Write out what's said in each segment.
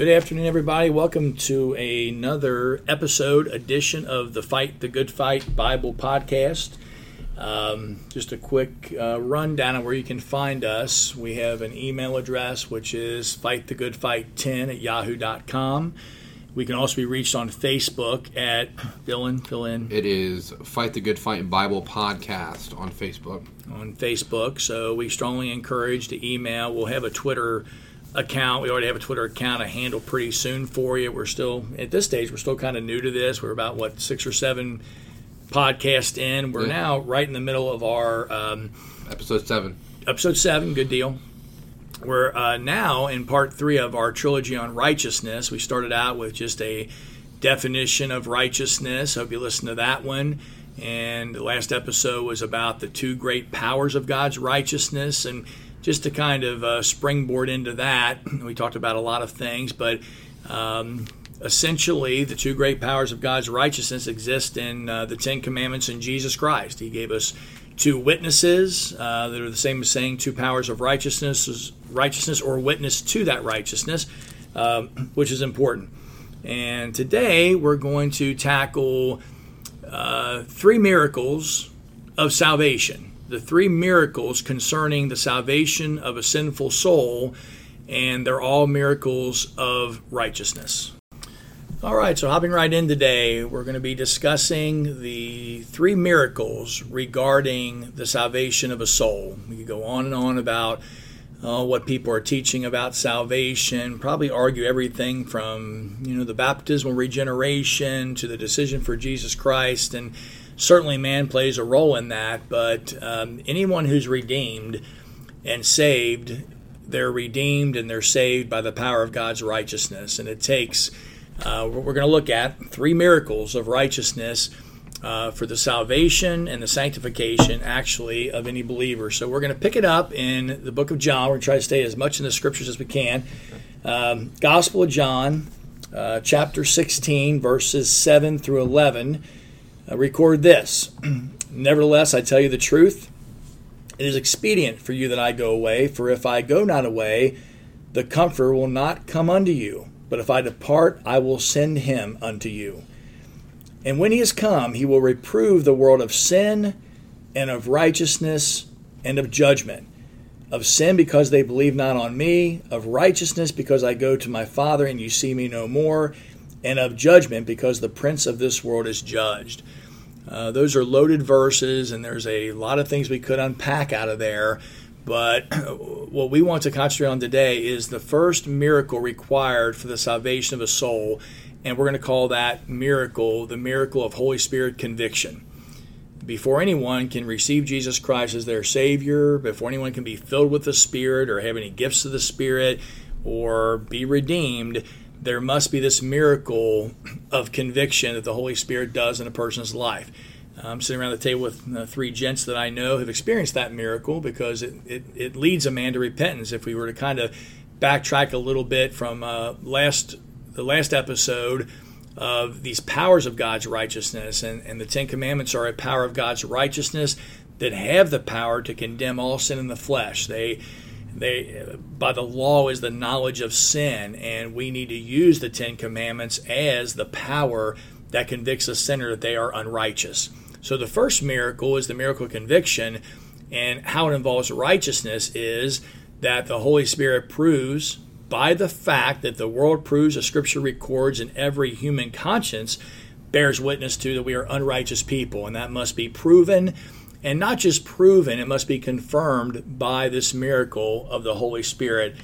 Good afternoon, everybody. Welcome to another episode, edition of the Fight the Good Fight Bible podcast. Um, just a quick uh, rundown of where you can find us. We have an email address, which is fightthegoodfight10 at yahoo.com. We can also be reached on Facebook at fill in, fill in. It is Fight the Good Fight Bible Podcast on Facebook. On Facebook. So we strongly encourage to email. We'll have a Twitter account. We already have a Twitter account, a handle pretty soon for you. We're still at this stage. We're still kind of new to this. We're about what six or seven podcasts in. We're yeah. now right in the middle of our um, episode seven. Episode seven, good deal. We're uh, now in part three of our trilogy on righteousness. We started out with just a definition of righteousness. Hope you listened to that one. And the last episode was about the two great powers of God's righteousness and just to kind of uh, springboard into that, we talked about a lot of things, but um, essentially, the two great powers of God's righteousness exist in uh, the Ten Commandments in Jesus Christ. He gave us two witnesses uh, that are the same as saying two powers of righteousness, righteousness or witness to that righteousness, um, which is important. And today we're going to tackle uh, three miracles of salvation the three miracles concerning the salvation of a sinful soul, and they're all miracles of righteousness. All right, so hopping right in today, we're going to be discussing the three miracles regarding the salvation of a soul. We could go on and on about uh, what people are teaching about salvation, probably argue everything from you know the baptismal regeneration to the decision for Jesus Christ, and certainly man plays a role in that, but um, anyone who's redeemed and saved, they're redeemed and they're saved by the power of God's righteousness. And it takes, uh, we're going to look at three miracles of righteousness. Uh, for the salvation and the sanctification, actually, of any believer. So we're going to pick it up in the book of John. We're going to try to stay as much in the scriptures as we can. Um, Gospel of John, uh, chapter 16, verses 7 through 11 uh, Uh, record this Nevertheless, I tell you the truth. It is expedient for you that I go away, for if I go not away, the Comforter will not come unto you. But if I depart, I will send him unto you. And when he is come, he will reprove the world of sin and of righteousness and of judgment. Of sin because they believe not on me, of righteousness because I go to my Father and you see me no more, and of judgment because the prince of this world is judged. Uh, those are loaded verses, and there's a lot of things we could unpack out of there. But what we want to concentrate on today is the first miracle required for the salvation of a soul, and we're going to call that miracle the miracle of Holy Spirit conviction. Before anyone can receive Jesus Christ as their Savior, before anyone can be filled with the Spirit or have any gifts of the Spirit or be redeemed, there must be this miracle of conviction that the Holy Spirit does in a person's life. I'm sitting around the table with uh, three gents that I know have experienced that miracle because it, it, it, leads a man to repentance. If we were to kind of backtrack a little bit from uh, last the last episode of these powers of God's righteousness, and, and the Ten Commandments are a power of God's righteousness that have the power to condemn all sin in the flesh. They they by the law is the knowledge of sin and we need to use the 10 commandments as the power that convicts a sinner that they are unrighteous. So the first miracle is the miracle of conviction and how it involves righteousness is that the holy spirit proves by the fact that the world proves the scripture records and every human conscience bears witness to that we are unrighteous people and that must be proven and not just proven, it must be confirmed by this miracle of the Holy Spirit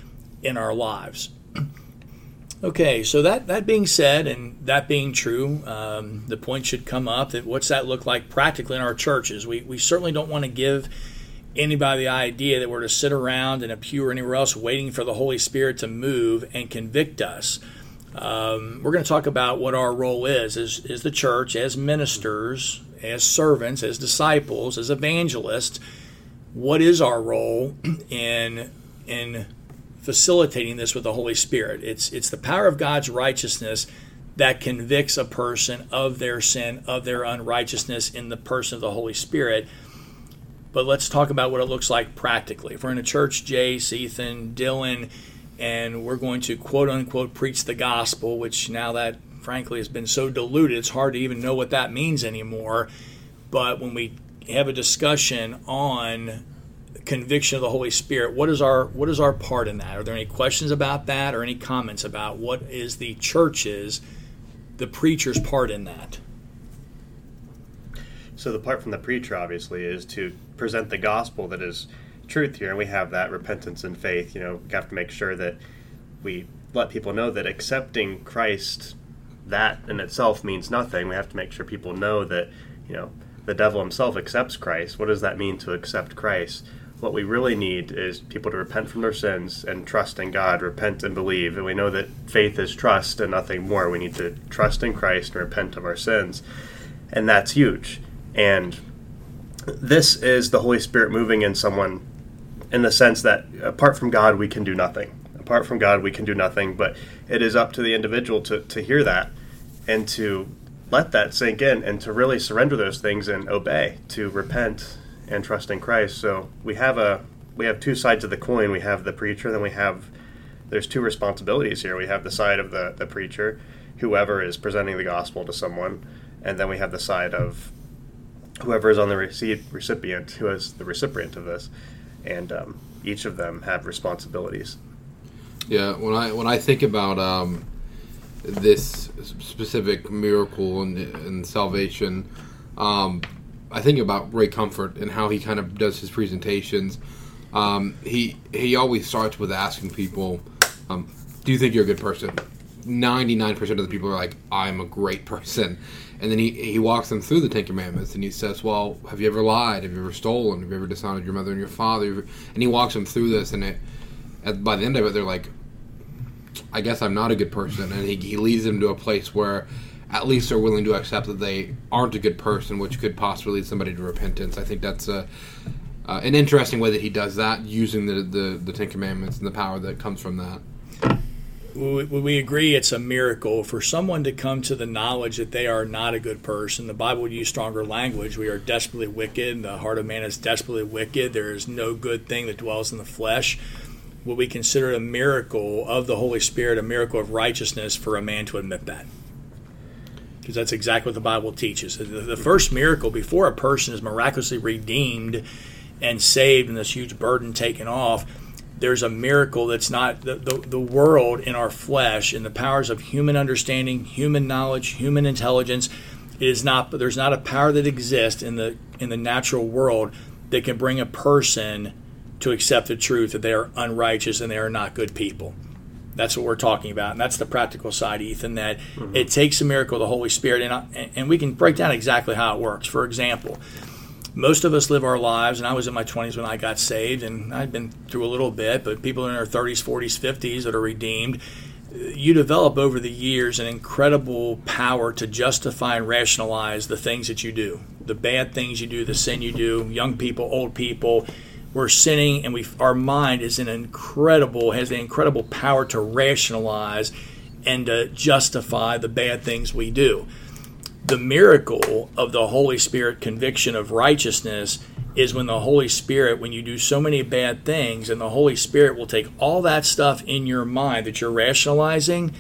in our lives. Okay, so that, that being said, and that being true, um, the point should come up that what's that look like practically in our churches? We, we certainly don't want to give anybody the idea that we're to sit around in a pew or anywhere else waiting for the Holy Spirit to move and convict us. Um, we're going to talk about what our role is as, as the church, as ministers, as servants, as disciples, as evangelists, what is our role in in facilitating this with the Holy Spirit? It's it's the power of God's righteousness that convicts a person of their sin, of their unrighteousness in the person of the Holy Spirit. But let's talk about what it looks like practically. If we're in a church, Jace, Ethan, Dylan, and we're going to quote unquote preach the gospel, which now that frankly has been so diluted, it's hard to even know what that means anymore. But when we have a discussion on conviction of the Holy Spirit, what is our what is our part in that? Are there any questions about that or any comments about what is the church's the preacher's part in that? So the part from the preacher obviously is to present the gospel that is truth here, and we have that repentance and faith. You know, we have to make sure that we let people know that accepting Christ, that in itself means nothing. We have to make sure people know that, you know, the devil himself accepts Christ. What does that mean to accept Christ? What we really need is people to repent from their sins and trust in God, repent and believe. And we know that faith is trust and nothing more. We need to trust in Christ and repent of our sins. And that's huge. And this is the Holy Spirit moving in someone in the sense that apart from God, we can do nothing. Apart from God, we can do nothing. But it is up to the individual to, to hear that and to let that sink in and to really surrender those things and obey, to repent and trust in Christ. So we have a we have two sides of the coin. We have the preacher, then we have there's two responsibilities here. We have the side of the, the preacher, whoever is presenting the gospel to someone, and then we have the side of whoever is on the recipient, who is the recipient of this and um, each of them have responsibilities. Yeah, when I when I think about um, this specific miracle and, and salvation, um, I think about Ray Comfort and how he kind of does his presentations. Um, he he always starts with asking people, um, "Do you think you're a good person?" Ninety nine percent of the people are like, "I'm a great person." And then he, he walks them through the Ten Commandments and he says, Well, have you ever lied? Have you ever stolen? Have you ever dishonored your mother and your father? And he walks them through this, and it, at, by the end of it, they're like, I guess I'm not a good person. And he, he leads them to a place where at least they're willing to accept that they aren't a good person, which could possibly lead somebody to repentance. I think that's a, uh, an interesting way that he does that, using the, the, the Ten Commandments and the power that comes from that we agree it's a miracle for someone to come to the knowledge that they are not a good person. The Bible would use stronger language. We are desperately wicked. The heart of man is desperately wicked. There is no good thing that dwells in the flesh. What we consider a miracle of the Holy Spirit, a miracle of righteousness for a man to admit that. Because that's exactly what the Bible teaches. The first miracle before a person is miraculously redeemed and saved and this huge burden taken off there's a miracle that's not the, the, the, world in our flesh and the powers of human understanding, human knowledge, human intelligence. It is not there's not a power that exists in the in the natural world that can bring a person to accept the truth that they are unrighteous and they are not good people. That's what we're talking about, and that's the practical side, Ethan. That mm-hmm. it takes a miracle of the Holy Spirit, and I, and we can break down exactly how it works. For example, most of us live our lives, and I was in my 20s when I got saved, and I'd been through a little bit, but people in their 30s, 40s, 50s that are redeemed, you develop over the years an incredible power to justify and rationalize the things that you do, the bad things you do, the sin you do, young people, old people. We're sinning, and we our mind is an incredible has the incredible power to rationalize and to justify the bad things we do the miracle of the Holy Spirit conviction of righteousness is when the Holy Spirit, when you do so many bad things, and the Holy Spirit will take all that stuff in your mind that you're rationalizing,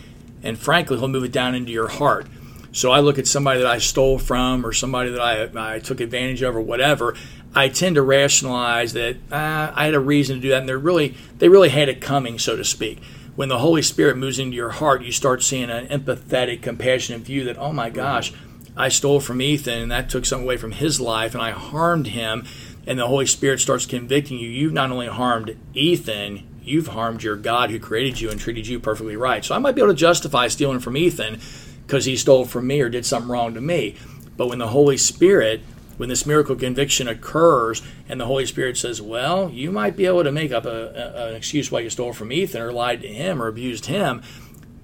and frankly, He'll move it down into your heart. So I look at somebody that I stole from, or somebody that I, I took advantage of, or whatever. I tend to rationalize that uh, I had a reason to do that, and they really they really had it coming, so to speak. When the Holy Spirit moves into your heart, you start seeing an empathetic, compassionate view that, oh my gosh, I stole from Ethan and that took something away from his life and I harmed him and the Holy Spirit starts convicting you, you've not only harmed Ethan, you've harmed your God who created you and treated you perfectly right. So I might be able to justify stealing from Ethan because he stole from me or did something wrong to me. But when the Holy Spirit, when this miracle conviction occurs and the Holy Spirit says, well, you might be able to make up a, a, an excuse why you stole from Ethan or lied to him or abused him,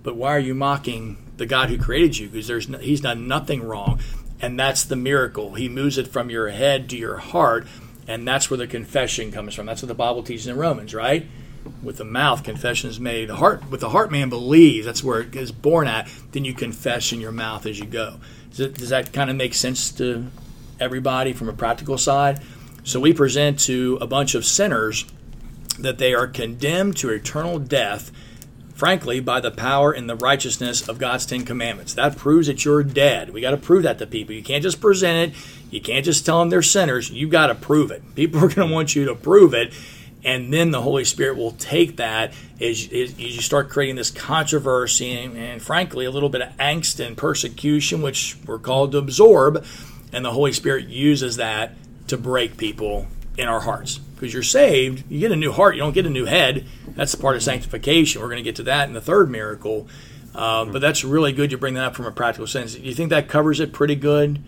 but why are you mocking the God who created you? Because there's no, he's done nothing wrong. And that's the miracle. He moves it from your head to your heart and that's where the confession comes from. That's what the bible teaches in romans right? With the mouth confession is made. The heart with the heart man believes that's where it is born at then you confess in your mouth as you go. Does, it, does that kind of make sense to everybody from a practical side so we present to a bunch of sinners that they are condemned to eternal death frankly, by the power and the righteousness of God's Ten Commandments. That proves that you're dead. We got to prove that to people. You can't just present it. You can't just tell them they're sinners. You've got to prove it. People are going to want you to prove it, and then the Holy Spirit will take that as, as you start creating this controversy and, and, frankly, a little bit of angst and persecution, which we're called to absorb, and the Holy Spirit uses that to break people in our hearts. Because you're saved, you get a new heart, you don't get a new head. That's part of sanctification. We're going to get to that in the third miracle. Uh, but that's really good you bring that up from a practical sense. Do you think that covers it pretty good?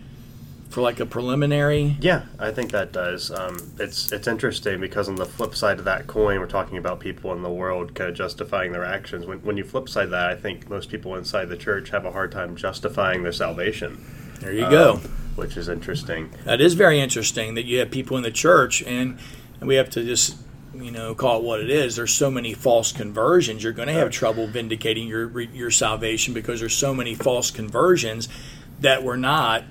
for like a preliminary? Yeah, I think that does. Um, it's it's interesting because on the flip side of that coin, we're talking about people in the world kind of justifying their actions. When when you flip side that, I think most people inside the church have a hard time justifying their salvation. There you um, go. Which is interesting. That is very interesting that you have people in the church, and we have to just you know call it what it is there's so many false conversions you're going to have trouble vindicating your your salvation because there's so many false conversions that were not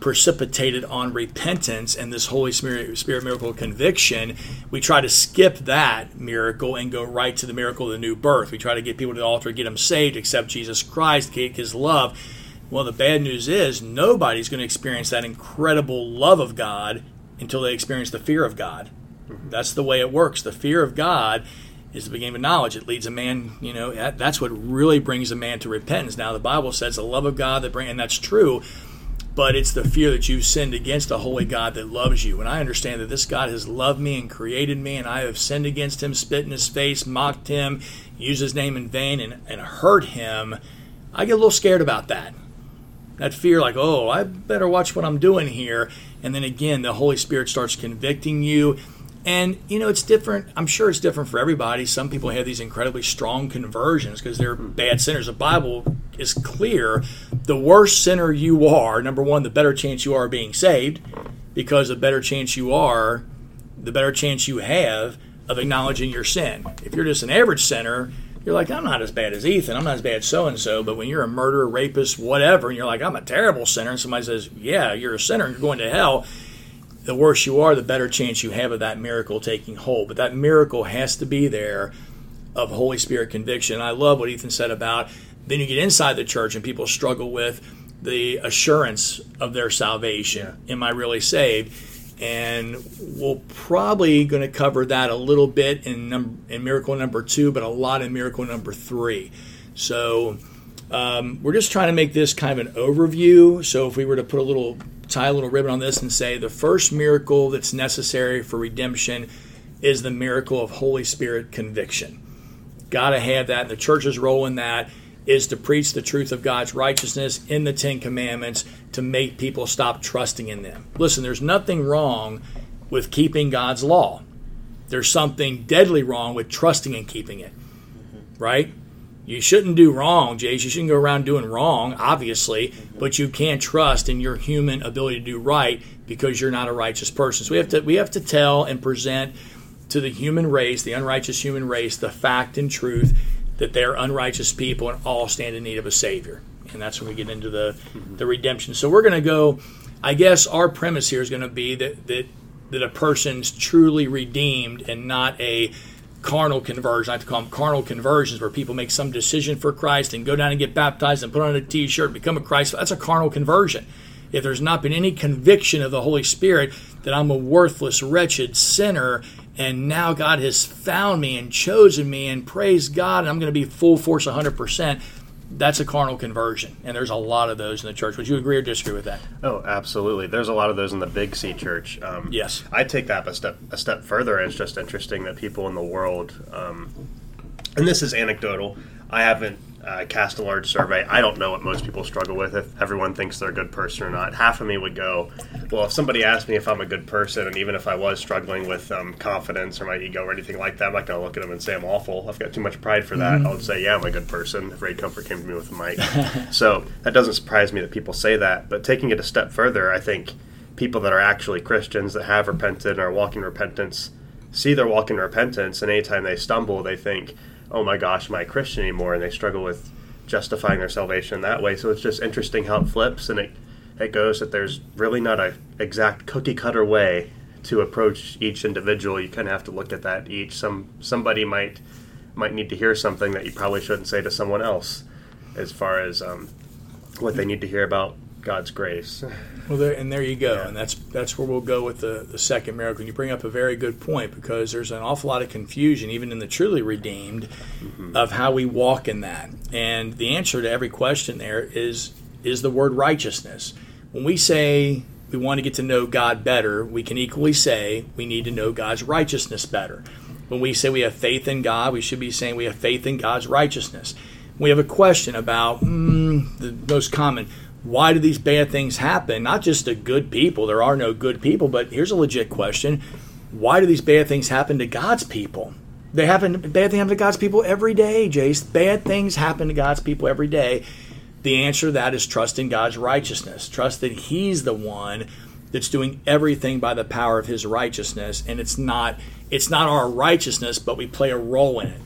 precipitated on repentance and this Holy Spirit, Spirit miracle conviction, we try to skip that miracle and go right to the miracle of the new birth. We try to get people to the altar, get them saved, accept Jesus Christ, get His love. Well, the bad news is nobody's going to experience that incredible love of God until they experience the fear of God. Mm-hmm. That's the way it works. The fear of God is the beginning of knowledge. It leads a man, you know, that's what really brings a man to repentance. Now, the Bible says the love of God that bring, and that's true but it's the fear that you've sinned against a holy God that loves you. And I understand that this God has loved me and created me, and I have sinned against him, spit in his face, mocked him, used his name in vain, and, and hurt him. I get a little scared about that. That fear, like, oh, I better watch what I'm doing here. And then again, the Holy Spirit starts convicting you and, you know, it's different. I'm sure it's different for everybody. Some people have these incredibly strong conversions because they're mm-hmm. bad sinners. The Bible is clear. The worse sinner you are, number one, the better chance you are of being saved because the better chance you are, the better chance you have of acknowledging your sin. If you're just an average sinner, you're like, I'm not as bad as Ethan. I'm not as bad as so and so. But when you're a murderer, rapist, whatever, and you're like, I'm a terrible sinner, and somebody says, Yeah, you're a sinner and you're going to hell the worse you are, the better chance you have of that miracle taking hold. But that miracle has to be there of Holy Spirit conviction. I love what Ethan said about then you get inside the church and people struggle with the assurance of their salvation. Yeah. Am I really saved? And we're probably going to cover that a little bit in, num- in miracle number two, but a lot in miracle number three. So um, we're just trying to make this kind of an overview. So if we were to put a little tie a little ribbon on this and say the first miracle that's necessary for redemption is the miracle of Holy Spirit conviction. Got to have that. The church's role in that is to preach the truth of God's righteousness in the Ten Commandments to make people stop trusting in them. Listen, there's nothing wrong with keeping God's law. There's something deadly wrong with trusting and keeping it. Right? You shouldn't do wrong, Jace. You shouldn't go around doing wrong, obviously, but you can't trust in your human ability to do right because you're not a righteous person. So we have to we have to tell and present to the human race, the unrighteous human race, the fact and truth that they're unrighteous people and all stand in need of a savior. And that's when we get into the the redemption. So we're going to go. I guess our premise here is going to be that that that a person's truly redeemed and not a carnal conversion. I like to call them carnal conversions, where people make some decision for Christ and go down and get baptized and put on a T-shirt, and become a Christ. That's a carnal conversion. If there's not been any conviction of the Holy Spirit that I'm a worthless, wretched sinner, and now God has found me and chosen me, and praise God, and I'm going to be full force 100 percent that's a carnal conversion, and there's a lot of those in the church. Would you agree or disagree with that? Oh, absolutely. There's a lot of those in the Big C church. Um, yes, I take that a step a step further. And it's just interesting that people in the world, um, and this is anecdotal. I haven't uh, cast a large survey. I don't know what most people struggle with if everyone thinks they're a good person or not. Half of me would go, well, if somebody asked me if I'm a good person, and even if I was struggling with um, confidence or my ego or anything like that, I'm not going to look at them and say I'm awful. I've got too much pride for that. Mm-hmm. I would say, yeah, I'm a good person. If Ray Comfort came to me with a mic. so that doesn't surprise me that people say that. But taking it a step further, I think people that are actually Christians that have repented and are walking repentance see their walk in repentance, and anytime they stumble, they think, oh my gosh, am I Christian anymore? And they struggle with justifying their salvation that way. So it's just interesting how it flips and it, it goes that there's really not a exact cookie cutter way to approach each individual. You kind of have to look at that each. Some somebody might might need to hear something that you probably shouldn't say to someone else, as far as um, what they need to hear about God's grace. Well, there, and there you go, Yeah. and that's that's where we'll go with the, the second miracle. And you bring up a very good point because there's an awful lot of confusion, even in the truly redeemed, of how we walk in that. And the answer to every question there is is the word righteousness. When we say we want to get to know God better, we can equally say we need to know God's righteousness better. When we say we have faith in God, we should be saying we have faith in God's righteousness. We have a question about mm, the most common why do these bad things happen? Not just to good people, there are no good people, but here's a legit question why do these bad things happen to God's people? They happen. Bad things happen to God's people every day, Jace. Bad things happen to God's people every day. The answer to that is trust in God's righteousness. Trust that He's the one that's doing everything by the power of His righteousness, and it's not it's not our righteousness, but we play a role in it.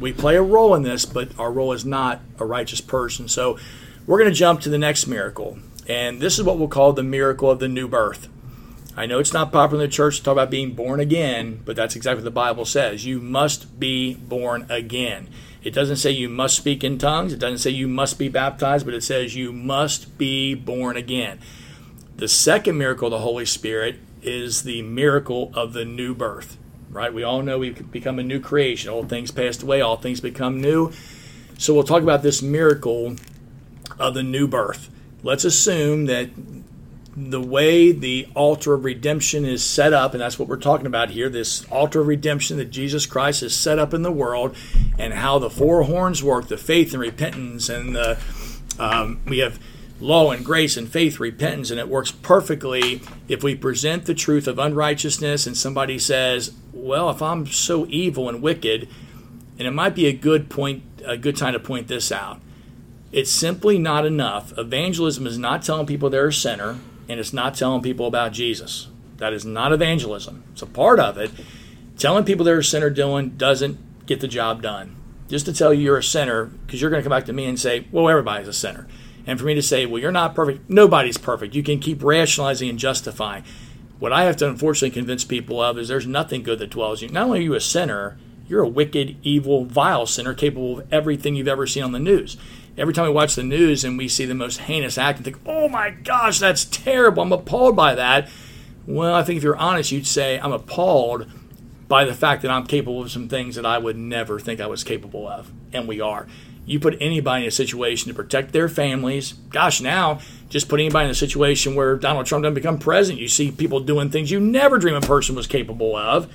We play a role in this, but our role is not a righteous person. So we're going to jump to the next miracle, and this is what we'll call the miracle of the new birth. I know it's not popular in the church to talk about being born again, but that's exactly what the Bible says. You must be born again. It doesn't say you must speak in tongues, it doesn't say you must be baptized, but it says you must be born again. The second miracle of the Holy Spirit is the miracle of the new birth, right? We all know we've become a new creation. Old things passed away, all things become new. So we'll talk about this miracle of the new birth. Let's assume that the way the altar of redemption is set up, and that's what we're talking about here this altar of redemption that Jesus Christ has set up in the world, and how the four horns work the faith and repentance, and the, um, we have law and grace and faith, repentance, and it works perfectly if we present the truth of unrighteousness and somebody says, Well, if I'm so evil and wicked, and it might be a good point, a good time to point this out. It's simply not enough. Evangelism is not telling people they're a sinner, and it's not telling people about Jesus. That is not evangelism. It's a part of it. Telling people they're a sinner, Dylan, doesn't get the job done. Just to tell you you're a sinner, because you're going to come back to me and say, well, everybody's a sinner. And for me to say, well, you're not perfect, nobody's perfect. You can keep rationalizing and justifying. What I have to unfortunately convince people of is there's nothing good that dwells in you. Not only are you a sinner, you're a wicked, evil, vile sinner capable of everything you've ever seen on the news. Every time we watch the news and we see the most heinous act and think, oh my gosh, that's terrible, I'm appalled by that. Well, I think if you're honest, you'd say, I'm appalled by the fact that I'm capable of some things that I would never think I was capable of. And we are. You put anybody in a situation to protect their families. Gosh, now, just put anybody in a situation where Donald Trump doesn't become president. You see people doing things you never dream a person was capable of,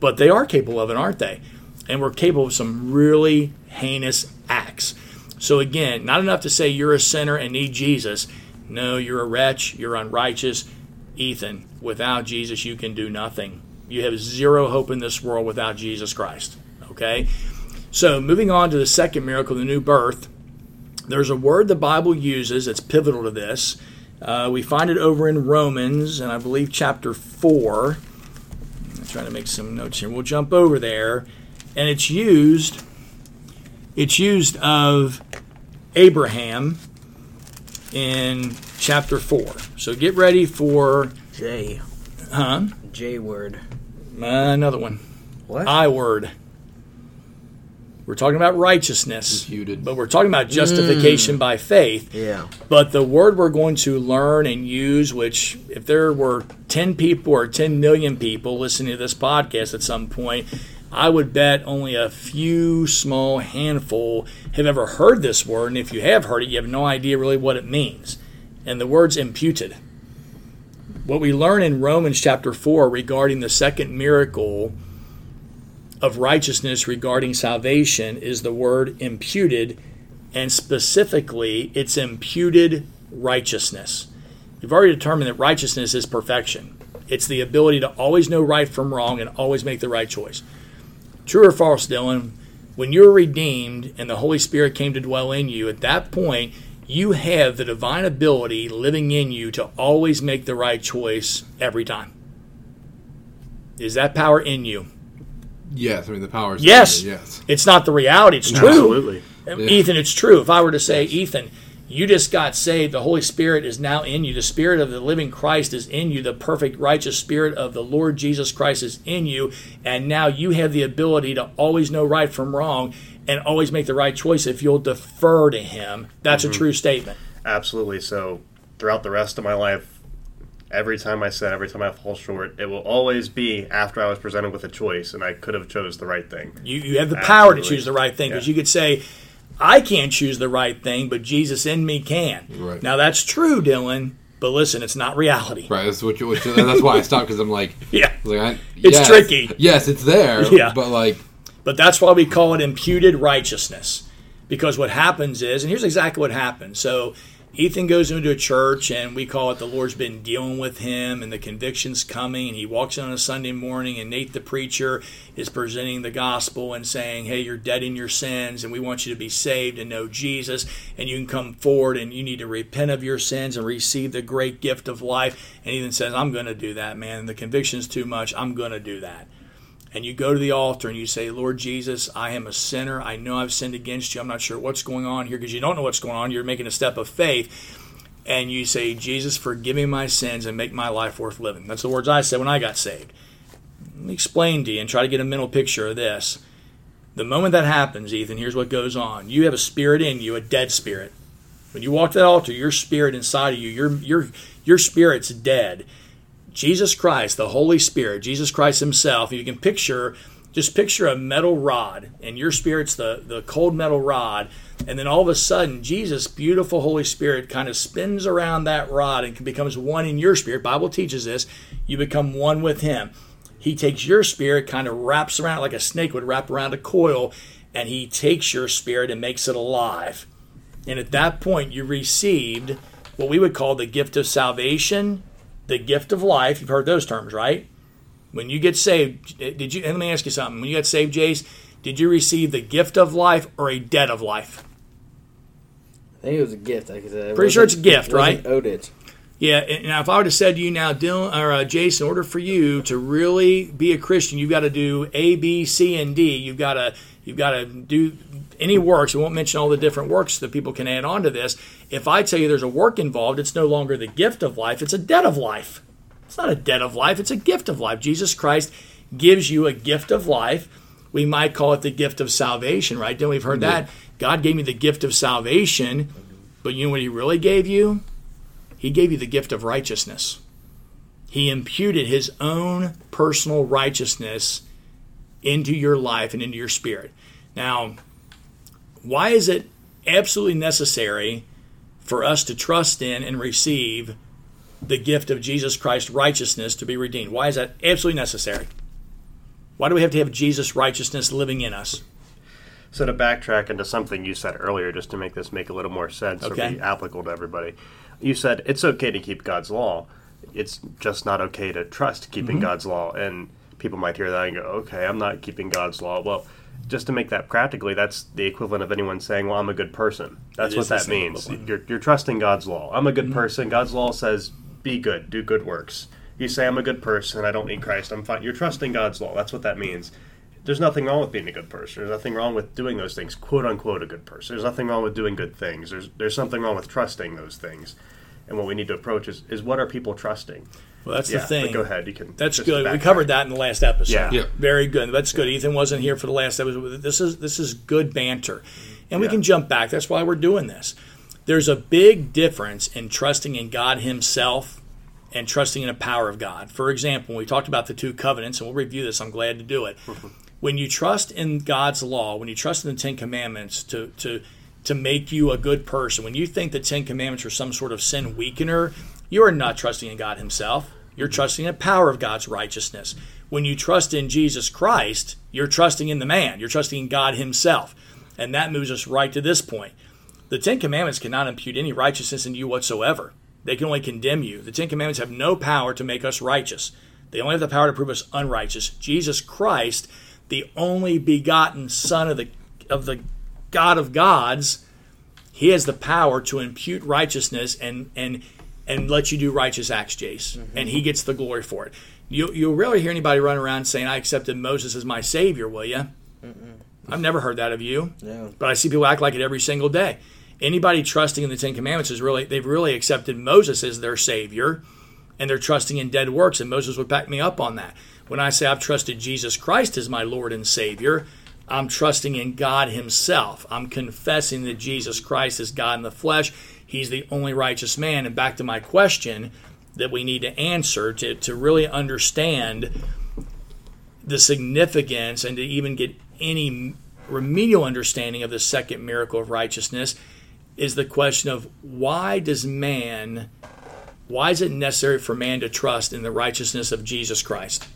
but they are capable of it, aren't they? And we're capable of some really heinous acts. So, again, not enough to say you're a sinner and need Jesus. No, you're a wretch, you're unrighteous. Ethan, without Jesus, you can do nothing. You have zero hope in this world without Jesus Christ. Okay? So, moving on to the second miracle, the new birth, there's a word the Bible uses that's pivotal to this. Uh, we find it over in Romans, and I believe chapter 4. I'm trying to make some notes here. We'll jump over there. And it's used, it's used of Abraham in chapter 4. So get ready for, J. huh? J word. Another one. What? I word. We're talking about righteousness, Imputed. but we're talking about justification mm. by faith. yeah. But the word we're going to learn and use, which if there were 10 people or 10 million people listening to this podcast at some point, I would bet only a few small handful have ever heard this word. And if you have heard it, you have no idea really what it means. And the word's imputed. What we learn in Romans chapter 4 regarding the second miracle of righteousness regarding salvation is the word imputed, and specifically, it's imputed righteousness. You've already determined that righteousness is perfection, it's the ability to always know right from wrong and always make the right choice. True or false, Dylan? When you're redeemed and the Holy Spirit came to dwell in you, at that point, you have the divine ability living in you to always make the right choice every time. Is that power in you? Yes, I mean the power. is Yes. there, Yes. It's not the reality. It's true. Absolutely. Ethan, it's true. If I were to say, Ethan, You just got saved. The Holy Spirit is now in you. The Spirit of the living Christ is in you. The perfect, righteous Spirit of the Lord Jesus Christ is in you. And now you have the ability to always know right from wrong and always make the right choice if you'll defer to Him. That's a mm-hmm. true statement. Absolutely. So throughout the rest of my life, every time I sin, every time I fall short, it will always be after I was presented with a choice and I could have chose the right thing. You, you have the power to choose the right thing because Yeah. you could say, I can't choose the right thing, but Jesus in me can. Right. Now that's true, Dylan. But listen, it's not reality. Right. That's what. You, you- that's why I stopped because I'm like, Yeah. Like I, It's yes, tricky. Yes, it's there. Yeah. But like, But that's why we call it imputed righteousness. Because what happens is, and here's exactly what happens. So Ethan goes into a church, and we call it the Lord's been dealing with him, and the conviction's coming, and he walks in on a Sunday morning, and Nate the preacher is presenting the gospel and saying, Hey, you're dead in your sins, and we want you to be saved and know Jesus, and you can come forward and you need to repent of your sins and receive the great gift of life. And Ethan says, I'm going to do that, man. The conviction's too much. I'm going to do that and you go to the altar and you say, Lord Jesus, I am a sinner. I know I've sinned against you. I'm not sure what's going on here because you don't know what's going on. You're making a step of faith. And you say, Jesus, forgive me my sins and make my life worth living. That's the words I said when I got saved. Let me explain to you and try to get a mental picture of this. The moment that happens, Ethan, here's what goes on. You have a spirit in you, a dead spirit. When you walk to that altar, your spirit inside of you, your your your spirit's dead. Jesus Christ, the Holy Spirit, Jesus Christ Himself, you can picture, just picture a metal rod, and your spirit's the, the cold metal rod, and then all of a sudden, Jesus, beautiful Holy Spirit, kind of spins around that rod and becomes one in your spirit. Bible teaches this. You become one with Him. He takes your spirit, kind of wraps around like a snake would wrap around a coil, and He takes your spirit and makes it alive. And at that point, you received what we would call the gift of salvation, the gift of life. You've heard those terms, right? When you get saved, did you? Let me ask you something. When you got saved, Jace, did you receive the gift of life or a debt of life? I think it was a gift. Like I said, it Pretty sure it's a gift, right? Owed it. Yeah, and now if I would have said to you now, Dylan or uh, Jace, in order for you to really be a Christian, you've got to do A, B, C, and D. You've got to you've got to do any works. We won't mention all the different works that people can add on to this. If I tell you there's a work involved, it's no longer the gift of life; it's a debt of life. It's not a debt of life; it's a gift of life. Jesus Christ gives you a gift of life. We might call it the gift of salvation, right? Then we've heard that God gave me the gift of salvation, but you know what He really gave you? He gave you the gift of righteousness. He imputed his own personal righteousness into your life and into your spirit. Now, why is it absolutely necessary for us to trust in and receive the gift of Jesus Christ's righteousness to be redeemed? Why is that absolutely necessary? Why do we have to have Jesus' righteousness living in us? So to backtrack into something you said earlier, just to make this make a little more sense Okay. or be applicable to everybody, you said it's okay to keep God's law. It's just not okay to trust keeping mm-hmm. God's law. And people might hear that and go, "Okay, I'm not keeping God's law." Well, just to make that practically, that's the equivalent of anyone saying, "Well, I'm a good person." That's It what that means. You're, you're trusting God's law. I'm a good person. God's law says, "Be good, do good works." You say, "I'm a good person. I don't need Christ. I'm fine." You're trusting God's law. That's what that means there's nothing wrong with being a good person. There's nothing wrong with doing those things, quote unquote, a good person. There's nothing wrong with doing good things. There's there's something wrong with trusting those things. And what we need to approach is, is what are people trusting? Well, that's yeah, the thing. But go ahead. You can. That's just good. We covered that in the last episode. Yeah. Yeah. Very good. That's good. Ethan wasn't here for the last episode. This is this is good banter. And we Yeah. can jump back. That's why we're doing this. There's a big difference in trusting in God himself and trusting in the power of God. For example, when we talked about the two covenants, and we'll review this, I'm glad to do it. when you trust in God's law, when you trust in the Ten Commandments to to to make you a good person, when you think the Ten Commandments are some sort of sin weakener, you are not trusting in God Himself. You're trusting in the power of God's righteousness. When you trust in Jesus Christ, you're trusting in the man. You're trusting in God Himself. And that moves us right to this point. The Ten Commandments cannot impute any righteousness in you whatsoever. They can only condemn you. The Ten Commandments have no power to make us righteous. They only have the power to prove us unrighteous. Jesus Christ, the only begotten Son of the of the God of gods, he has the power to impute righteousness and and and let you do righteous acts, Jace, mm-hmm. and he gets the glory for it. You you'll rarely hear anybody run around saying, "I accepted Moses as my savior," will you? I've never heard that of you. No. But I see people act like it every single day. Anybody trusting in the Ten Commandments is really they've really accepted Moses as their savior, and they're trusting in dead works. And Moses would back me up on that. When I say I've trusted Jesus Christ as my Lord and Savior, I'm trusting in God Himself. I'm confessing that Jesus Christ is God in the flesh. He's the only righteous man. And back to my question that we need to answer to, to really understand the significance and to even get any remedial understanding of the second miracle of righteousness is the question of why does man why is it necessary for man to trust in the righteousness of Jesus Christ?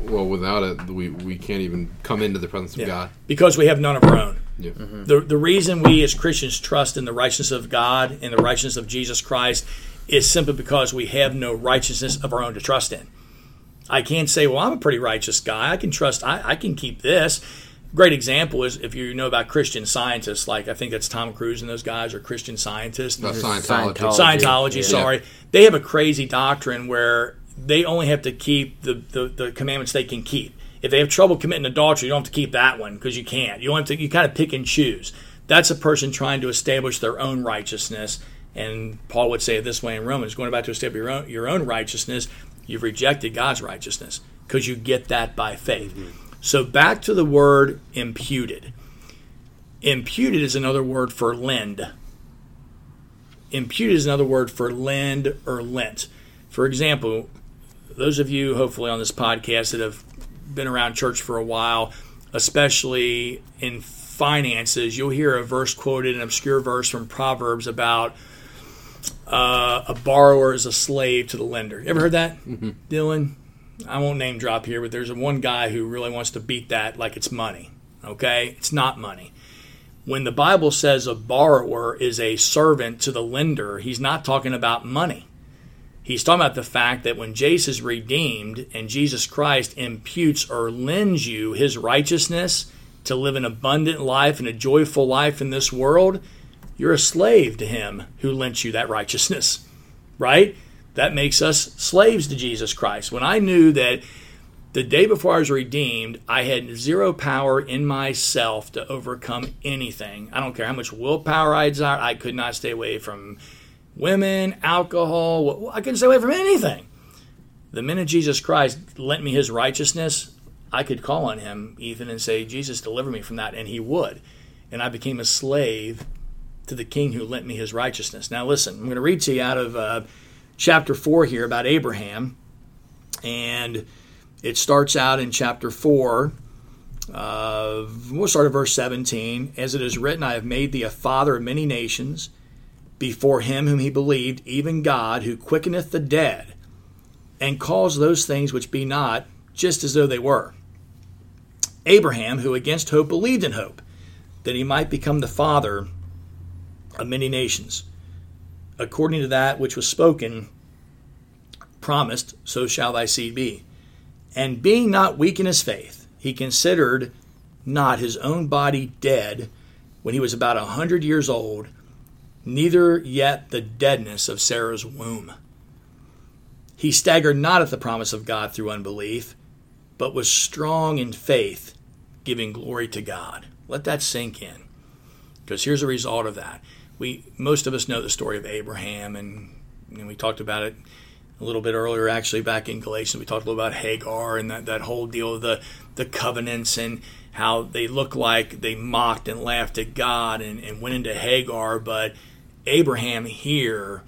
Well, without it, we, we can't even come into the presence of Yeah. God. Because we have none of our own. Yeah. The, the reason we as Christians trust in the righteousness of God and the righteousness of Jesus Christ is simply because we have no righteousness of our own to trust in. I can't say, well, I'm a pretty righteous guy. I can trust, I, I can keep this. Great example is if you know about Christian scientists, like I think that's Tom Cruise and those guys are Christian scientists. Uh, Scientology. Scientology. Scientology, Yeah. sorry. They have a crazy doctrine where they only have to keep the, the, the commandments they can keep. If they have trouble committing adultery, you don't have to keep that one because you can't. You don't have to. You kind of pick and choose. That's a person trying to establish their own righteousness. And Paul would say it this way in Romans: going back to establish your own, your own righteousness, you've rejected God's righteousness because you get that by faith. Mm-hmm. So back to the word imputed. Imputed is another word for lend imputed is another word for lend or lent. For example, those of you hopefully on this podcast that have been around church for a while, especially in finances, you'll hear a verse quoted, an obscure verse from Proverbs about uh, a borrower is a slave to the lender. You ever heard that, Dylan? I won't name drop here, but there's a one guy who really wants to beat that like it's money. Okay, it's not money when the Bible says a borrower is a servant to the lender, he's not talking about money. He's talking about the fact that when Jesus is redeemed and Jesus Christ imputes or lends you his righteousness to live an abundant life and a joyful life in this world, you're a slave to him who lent you that righteousness, right? That makes us slaves to Jesus Christ. When I knew that the day before I was redeemed, I had zero power in myself to overcome anything. I don't care how much willpower I desired. I could not stay away from women, alcohol. I couldn't stay away from anything. The minute Jesus Christ lent me his righteousness, I could call on him, Ethan, and say, Jesus, deliver me from that. And he would. And I became a slave to the king who lent me his righteousness. Now, listen, I'm going to read to you out of uh, chapter 4 here about Abraham. And it starts out in chapter 4. Uh, we'll start at verse 17. As it is written, I have made thee a father of many nations before him whom he believed, even God, who quickeneth the dead, and calls those things which be not just as though they were. Abraham, who against hope believed in hope, that he might become the father of many nations, according to that which was spoken, promised, so shall thy seed be. And being not weak in his faith, he considered not his own body dead when he was about a hundred years old, neither yet the deadness of Sarah's womb. He staggered not at the promise of God through unbelief, but was strong in faith, giving glory to God. Let that sink in. Because here's the result of that. We most of us know the story of Abraham and, and we talked about it a little bit earlier, actually, back in Galatians, we talked a little about Hagar and that, that whole deal of the, the covenants and how they look like they mocked and laughed at God and, and went into Hagar. But Abraham here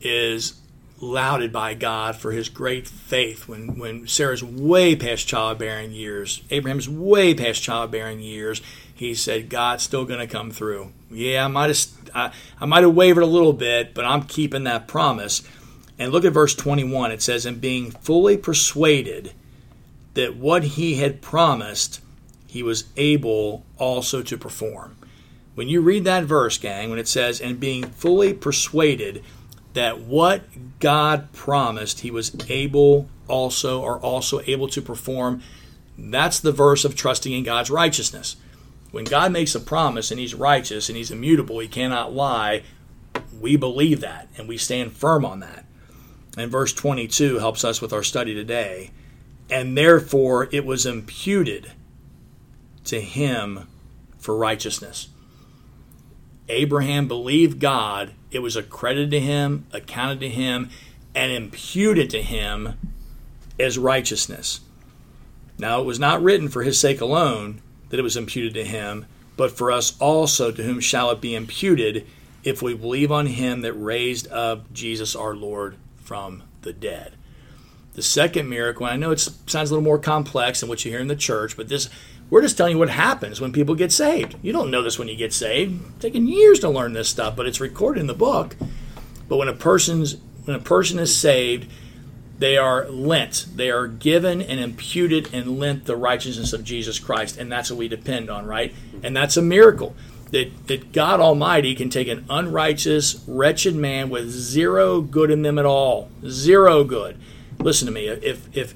is lauded by God for his great faith when, when Sarah's way past childbearing years. Abraham's way past childbearing years. He said, God's still going to come through. Yeah, I might have I, I might have wavered a little bit, but I'm keeping that promise. And look at verse 21. It says, And being fully persuaded that what he had promised, he was able also to perform. When you read that verse, gang, when it says, And being fully persuaded that what God promised, he was able also or also able to perform, that's the verse of trusting in God's righteousness. When God makes a promise and he's righteous and he's immutable, he cannot lie, we believe that and we stand firm on that. And verse 22 helps us with our study today. And therefore it was imputed to him for righteousness. Abraham believed God, it was accredited to him, accounted to him, and imputed to him as righteousness. Now, it was not written for his sake alone that it was imputed to him, but for us also, to whom shall it be imputed if we believe on him that raised up Jesus our Lord from the dead. The second miracle, I know it sounds a little more complex than what you hear in the church, but this we're just telling you what happens when people get saved. You don't know this when you get saved. It's taken years to learn this stuff, but it's recorded in the book. But when a person's when a person is saved, they are lent. They are given and imputed and lent the righteousness of Jesus Christ, and that's what we depend on, right? And that's a miracle that, that God Almighty can take an unrighteous, wretched man with zero good in them at all. Zero good. Listen to me. If if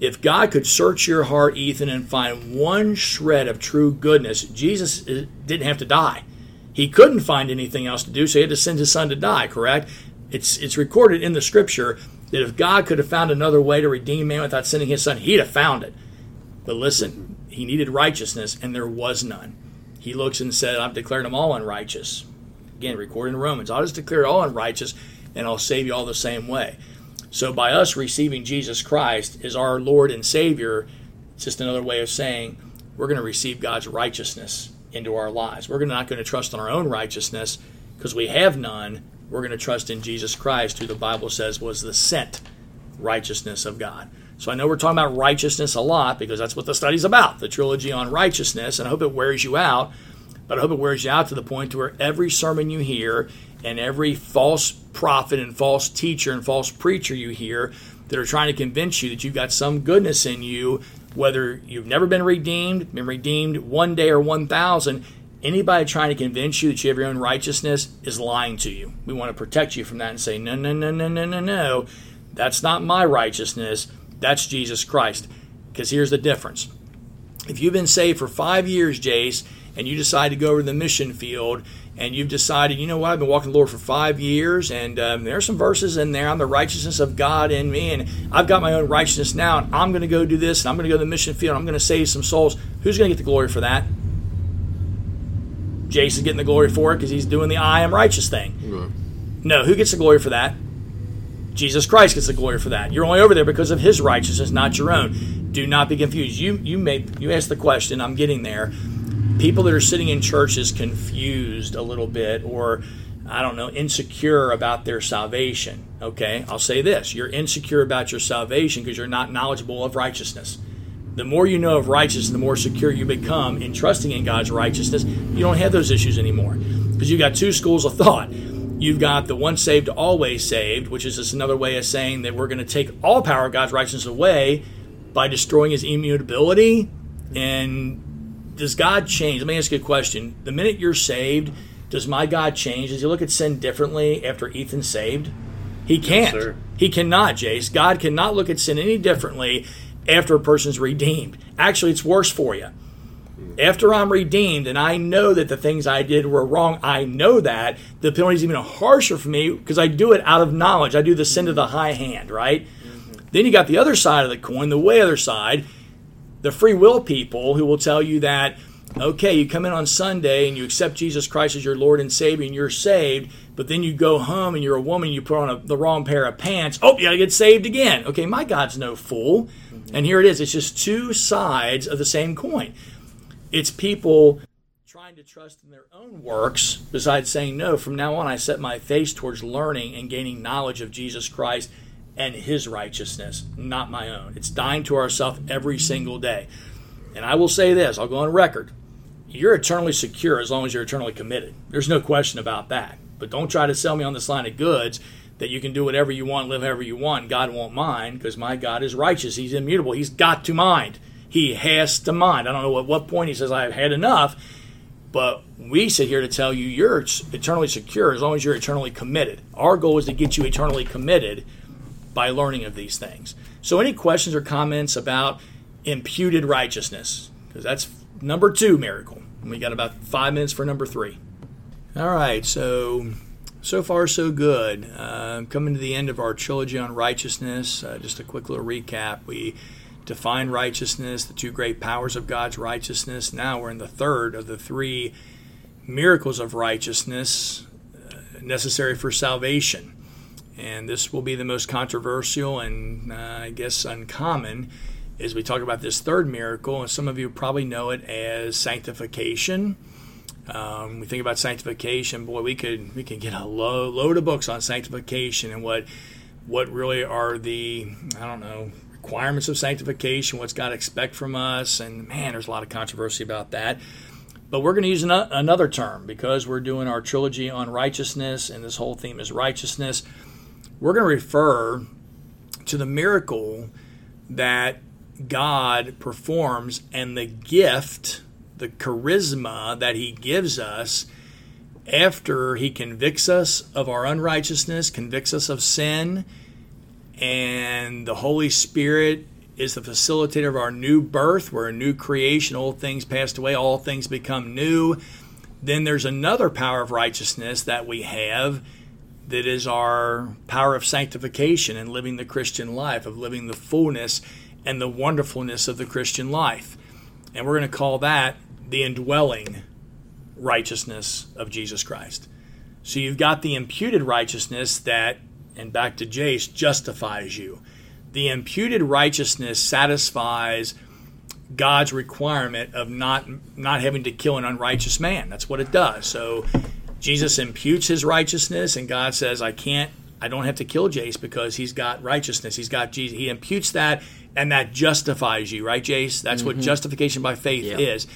if God could search your heart, Ethan, and find one shred of true goodness, Jesus uh, didn't have to die. He couldn't find anything else to do, so he had to send his son to die, correct? It's, it's recorded in the scripture that if God could have found another way to redeem man without sending his son, he'd have found it. But listen, he needed righteousness, and there was none. He looks and said, I've declared them all unrighteous. Again, recorded in Romans. I'll just declare all unrighteous, and I'll save you all the same way. So by us receiving Jesus Christ as our Lord and Savior, it's just another way of saying we're going to receive God's righteousness into our lives. We're not going to trust in our own righteousness because we have none. We're going to trust in Jesus Christ, who the Bible says was the sent righteousness of God. So I know we're talking about righteousness a lot because that's what the study's about, the trilogy on righteousness, and I hope it wears you out. But I hope it wears you out to the point to where every sermon you hear and every false prophet and false teacher and false preacher you hear that are trying to convince you that you've got some goodness in you, whether you've never been redeemed, been redeemed one day or 1,000, anybody trying to convince you that you have your own righteousness is lying to you. We want to protect you from that and say, no, no, no, no, no, no, no. That's not my righteousness. That's Jesus Christ. Because here's the difference. If you've been saved for five years, Jace, and you decide to go over to the mission field and you've decided, you know what, I've been walking the Lord for five years, and um, there are some verses in there. I'm the righteousness of God in me, and I've got my own righteousness now, and I'm going to go do this, and I'm going to go to the mission field, I'm going to save some souls. Who's going to get the glory for that? Jason's getting the glory for it because he's doing the I am righteous thing. Right. No, who gets the glory for that? Jesus Christ gets the glory for that. You're only over there because of his righteousness, not your own. Do not be confused. You you made you asked the question, I'm getting there people that are sitting in churches confused a little bit or I don't know, insecure about their salvation. Okay, I'll say this you're insecure about your salvation because you're not knowledgeable of righteousness. The more you know of righteousness, the more secure you become in trusting in God's righteousness. You don't have those issues anymore because you've got two schools of thought. You've got the once saved, always saved, which is just another way of saying that we're going to take all power of God's righteousness away by destroying his immutability and does God change? Let me ask you a question. The minute you're saved, does my God change? Does he look at sin differently after Ethan's saved? He can't. Yes, he cannot, Jace. God cannot look at sin any differently after a person's redeemed. Actually, it's worse for you. After I'm redeemed and I know that the things I did were wrong, I know that the penalty is even harsher for me because I do it out of knowledge. I do the sin to the high hand, right? Mm-hmm. Then you got the other side of the coin, the way other side the free will people who will tell you that, okay, you come in on Sunday and you accept Jesus Christ as your Lord and Savior and you're saved, but then you go home and you're a woman, you put on a, the wrong pair of pants. Oh, you gotta get saved again. Okay, my God's no fool. Mm-hmm. And here it is. It's just two sides of the same coin. It's people trying to trust in their own works, besides saying, no, from now on I set my face towards learning and gaining knowledge of Jesus Christ and his righteousness, not my own. It's dying to ourselves every single day. And I will say this I'll go on record. You're eternally secure as long as you're eternally committed. There's no question about that. But don't try to sell me on this line of goods that you can do whatever you want, live however you want. God won't mind because my God is righteous. He's immutable. He's got to mind. He has to mind. I don't know at what point he says, I've had enough. But we sit here to tell you you're eternally secure as long as you're eternally committed. Our goal is to get you eternally committed by learning of these things. So, any questions or comments about imputed righteousness? Because that's number two miracle. We got about five minutes for number three. All right, so so far so good. Uh, coming to the end of our trilogy on righteousness. Uh, just a quick little recap. We define righteousness, the two great powers of God's righteousness. Now we're in the third of the three miracles of righteousness uh, necessary for salvation. And this will be the most controversial and uh, I guess uncommon as we talk about this third miracle. And some of you probably know it as sanctification. Um, we think about sanctification, boy, we could we could get a lo- load of books on sanctification and what what really are the I don't know requirements of sanctification, what's God expect from us, and man, there's a lot of controversy about that. But we're going to use another term because we're doing our trilogy on righteousness, and this whole theme is righteousness. We're going to refer to the miracle that God performs and the gift, the charisma that He gives us after He convicts us of our unrighteousness, convicts us of sin, and the Holy Spirit is the facilitator of our new birth. We're a new creation. Old things passed away, all things become new. Then there's another power of righteousness that we have that is our power of sanctification and living the Christian life, of living the fullness and the wonderfulness of the Christian life. And we're going to call that the indwelling righteousness of Jesus Christ. So you've got the imputed righteousness that, and back to Jace, justifies you. The imputed righteousness satisfies God's requirement of not not having to kill an unrighteous man. That's what it does. So Jesus imputes his righteousness, and God says, "I can't, I don't have to kill Jace because he's got righteousness. He's got Jesus. He imputes that, and that justifies you, right, Jace? That's what mm-hmm. justification by faith Yeah. is.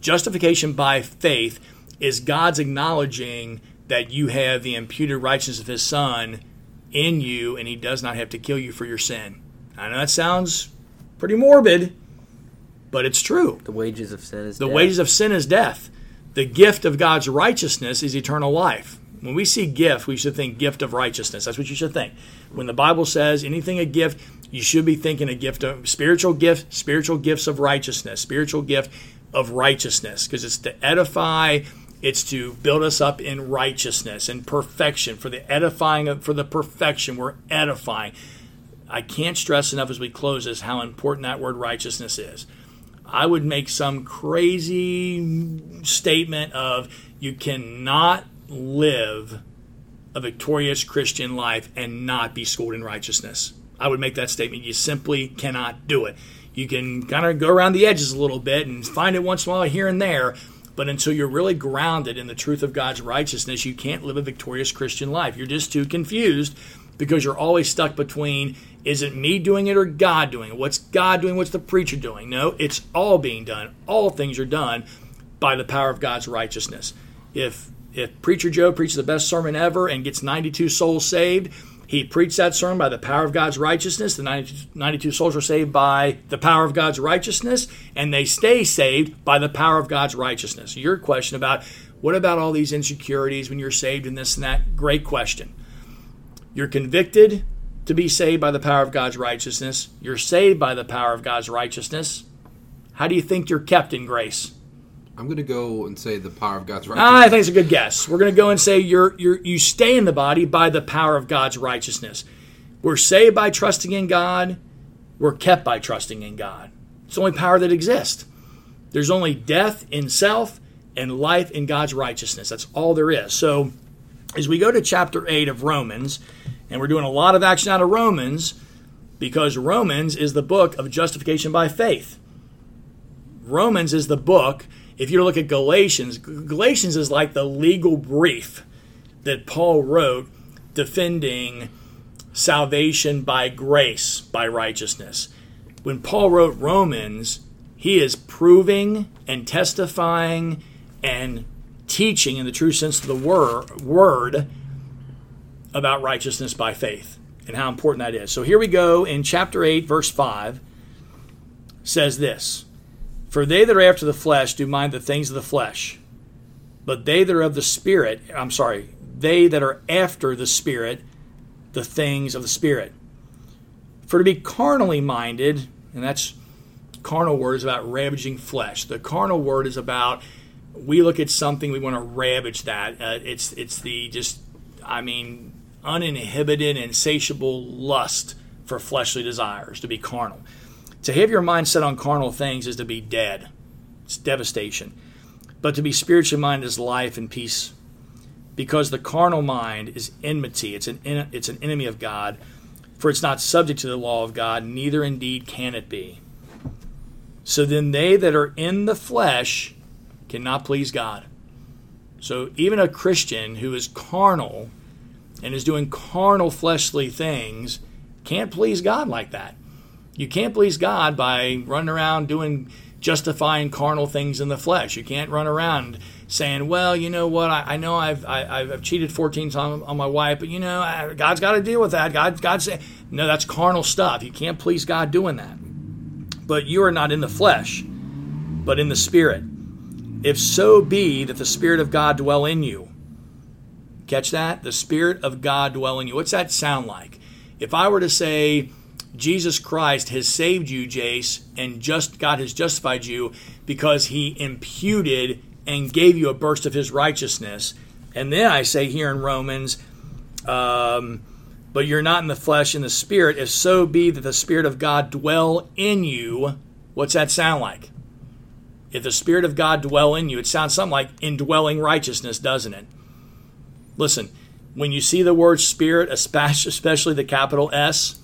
Justification by faith is God's acknowledging that you have the imputed righteousness of His Son in you, and He does not have to kill you for your sin. I know that sounds pretty morbid, but it's true. The wages of sin is The death. wages of sin is death. The gift of God's righteousness is eternal life. When we see gift, we should think gift of righteousness. That's what you should think. When the Bible says anything a gift, you should be thinking a gift of spiritual gift, spiritual gifts of righteousness, spiritual gift of righteousness, because it's to edify, it's to build us up in righteousness and perfection. For the edifying of, for the perfection, we're edifying. I can't stress enough as we close this how important that word righteousness is. I would make some crazy statement of you cannot live a victorious Christian life and not be schooled in righteousness. I would make that statement. You simply cannot do it. You can kind of go around the edges a little bit and find it once in a while here and there, but until you're really grounded in the truth of God's righteousness, you can't live a victorious Christian life. You're just too confused because you're always stuck between is it me doing it or God doing it? What's God doing? What's the preacher doing? No, it's all being done. All things are done by the power of God's righteousness. If if preacher Joe preaches the best sermon ever and gets 92 souls saved, he preached that sermon by the power of God's righteousness. The 92, 92 souls are saved by the power of God's righteousness, and they stay saved by the power of God's righteousness. Your question about what about all these insecurities when you're saved and this and that? Great question. You're convicted to be saved by the power of God's righteousness. You're saved by the power of God's righteousness. How do you think you're kept in grace? I'm going to go and say the power of God's Ah, I think it's a good guess. We're going to go and say you're, you're, you stay in the body by the power of God's righteousness. We're saved by trusting in God. We're kept by trusting in God. It's the only power that exists. There's only death in self and life in God's righteousness. That's all there is. So, as we go to chapter 8 of Romans, and we're doing a lot of action out of Romans because Romans is the book of justification by faith. Romans is the book. If you look at Galatians, Galatians is like the legal brief that Paul wrote defending salvation by grace, by righteousness. When Paul wrote Romans, he is proving and testifying and teaching in the true sense of the word, word about righteousness by faith and how important that is. So here we go in chapter 8 verse 5 says this for they that are after the flesh do mind the things of the flesh, but they that are of the Spirit, I'm sorry, they that are after the Spirit, the things of the Spirit. For to be carnally minded, and that's carnal word is about ravaging flesh. The carnal word is about we look at something we want to ravage that. Uh, it's it's the just I mean uninhibited, insatiable lust for fleshly desires to be carnal. To have your mind set on carnal things is to be dead. It's devastation. But to be spiritually minded is life and peace. Because the carnal mind is enmity, it's an, it's an enemy of God, for it's not subject to the law of God, neither indeed can it be. So then they that are in the flesh cannot please God. So even a Christian who is carnal and is doing carnal fleshly things can't please God like that. You can't please God by running around doing justifying carnal things in the flesh. You can't run around saying, "Well, you know what? I, I know I've I, have cheated 14 times on my wife, but you know I, God's got to deal with that. God God say no, that's carnal stuff. You can't please God doing that. But you are not in the flesh, but in the spirit. If so be that the spirit of God dwell in you. Catch that? The spirit of God dwell in you. What's that sound like? If I were to say Jesus Christ has saved you, Jace, and just God has justified you because he imputed and gave you a burst of his righteousness. And then I say here in Romans, um, but you're not in the flesh, in the spirit, if so be that the spirit of God dwell in you. What's that sound like? If the spirit of God dwell in you, it sounds something like indwelling righteousness, doesn't it? Listen, when you see the word spirit, especially the capital S,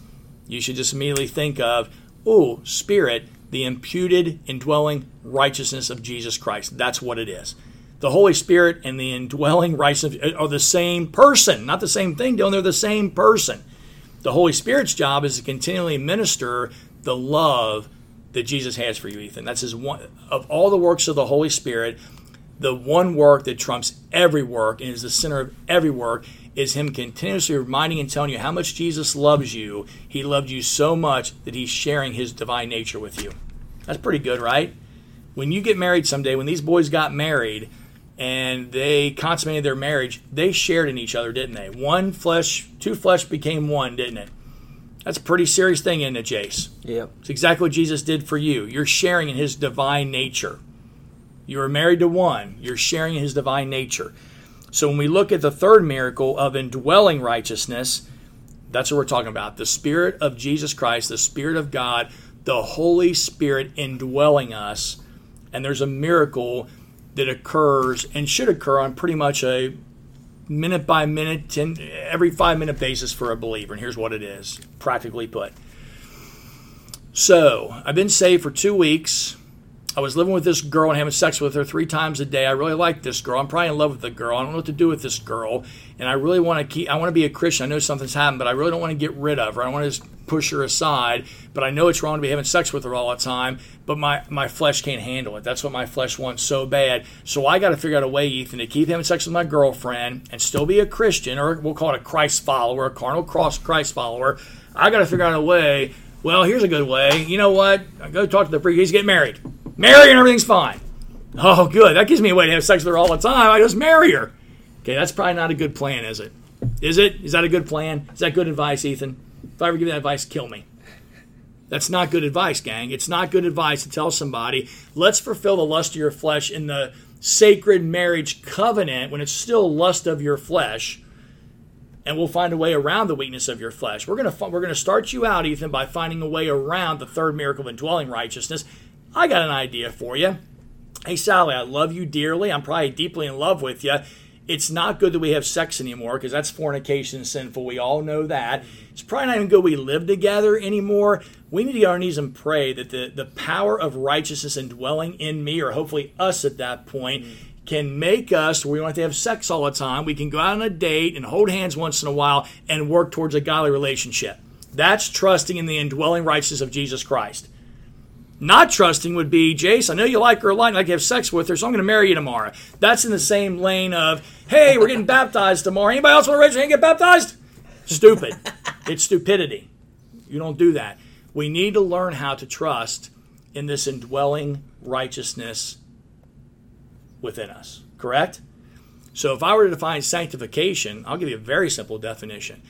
you should just immediately think of, oh, spirit, the imputed indwelling righteousness of Jesus Christ. That's what it is. The Holy Spirit and the indwelling righteousness are the same person, not the same thing, Dylan. They're the same person. The Holy Spirit's job is to continually minister the love that Jesus has for you, Ethan. That's his one of all the works of the Holy Spirit. The one work that trumps every work and is the center of every work is him continuously reminding and telling you how much Jesus loves you. He loved you so much that he's sharing his divine nature with you. That's pretty good, right? When you get married someday, when these boys got married and they consummated their marriage, they shared in each other, didn't they? One flesh, two flesh became one, didn't it? That's a pretty serious thing, isn't it, Jace? Yeah. It's exactly what Jesus did for you. You're sharing in his divine nature. You are married to one, you're sharing his divine nature. So when we look at the third miracle of indwelling righteousness, that's what we're talking about. The Spirit of Jesus Christ, the Spirit of God, the Holy Spirit indwelling us. And there's a miracle that occurs and should occur on pretty much a minute by minute, ten, every five minute basis for a believer. And here's what it is, practically put. So I've been saved for two weeks. I was living with this girl and having sex with her three times a day. I really like this girl. I'm probably in love with the girl. I don't know what to do with this girl, and I really want to keep. I want to be a Christian. I know something's happened, but I really don't want to get rid of her. I want to push her aside. But I know it's wrong to be having sex with her all the time. But my my flesh can't handle it. That's what my flesh wants so bad. So I got to figure out a way, Ethan, to keep having sex with my girlfriend and still be a Christian, or we'll call it a Christ follower, a carnal cross Christ follower. I got to figure out a way. Well, here's a good way. You know what? Go talk to the priest. He's getting married. Marry and everything's fine. Oh, good. That gives me a way to have sex with her all the time. I just marry her. Okay, that's probably not a good plan, is it? Is it? Is that a good plan? Is that good advice, Ethan? If I ever give you that advice, kill me. That's not good advice, gang. It's not good advice to tell somebody, let's fulfill the lust of your flesh in the sacred marriage covenant when it's still lust of your flesh and we'll find a way around the weakness of your flesh. We're going to we're going to start you out Ethan by finding a way around the third miracle of indwelling righteousness I got an idea for you. Hey, Sally, I love you dearly. I'm probably deeply in love with you. It's not good that we have sex anymore because that's fornication sinful. We all know that. It's probably not even good we live together anymore. We need to get on our knees and pray that the, the power of righteousness indwelling in me, or hopefully us at that point, can make us where we don't have to have sex all the time. We can go out on a date and hold hands once in a while and work towards a godly relationship. That's trusting in the indwelling righteousness of Jesus Christ. Not trusting would be, Jace, I know you like her a lot and like to have sex with her, so I'm going to marry you tomorrow. That's in the same lane of, hey, we're getting baptized tomorrow. Anybody else want to raise your hand and get baptized? Stupid. it's stupidity. You don't do that. We need to learn how to trust in this indwelling righteousness within us. Correct? So if I were to define sanctification, I'll give you a very simple definition.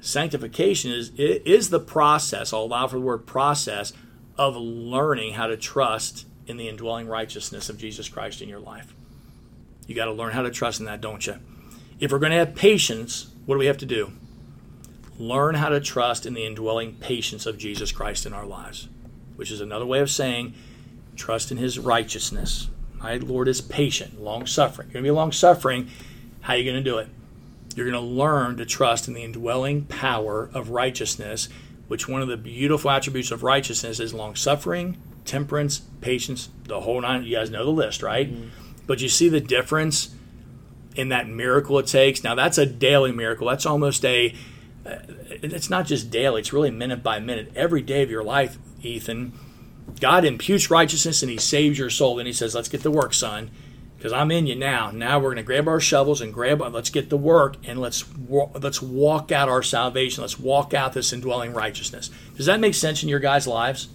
Sanctification is, is the process, I'll allow for the word process, of learning how to trust in the indwelling righteousness of Jesus Christ in your life. You got to learn how to trust in that, don't you? If we're going to have patience, what do we have to do? Learn how to trust in the indwelling patience of Jesus Christ in our lives, which is another way of saying trust in his righteousness. My Lord is patient, long suffering. You're going to be long suffering. How are you going to do it? You're going to learn to trust in the indwelling power of righteousness, which one of the beautiful attributes of righteousness is long suffering, temperance, patience, the whole nine. You guys know the list, right? But you see the difference in that miracle it takes. Now, that's a daily miracle. That's almost a, uh, it's not just daily, it's really minute by minute. Every day of your life, Ethan, God imputes righteousness and He saves your soul. And He says, Let's get to work, son, because I'm in you now. Now we're going to grab our shovels and grab, let's get to work and let's let's walk out our salvation. Let's walk out this indwelling righteousness. Does that make sense in your guys' lives?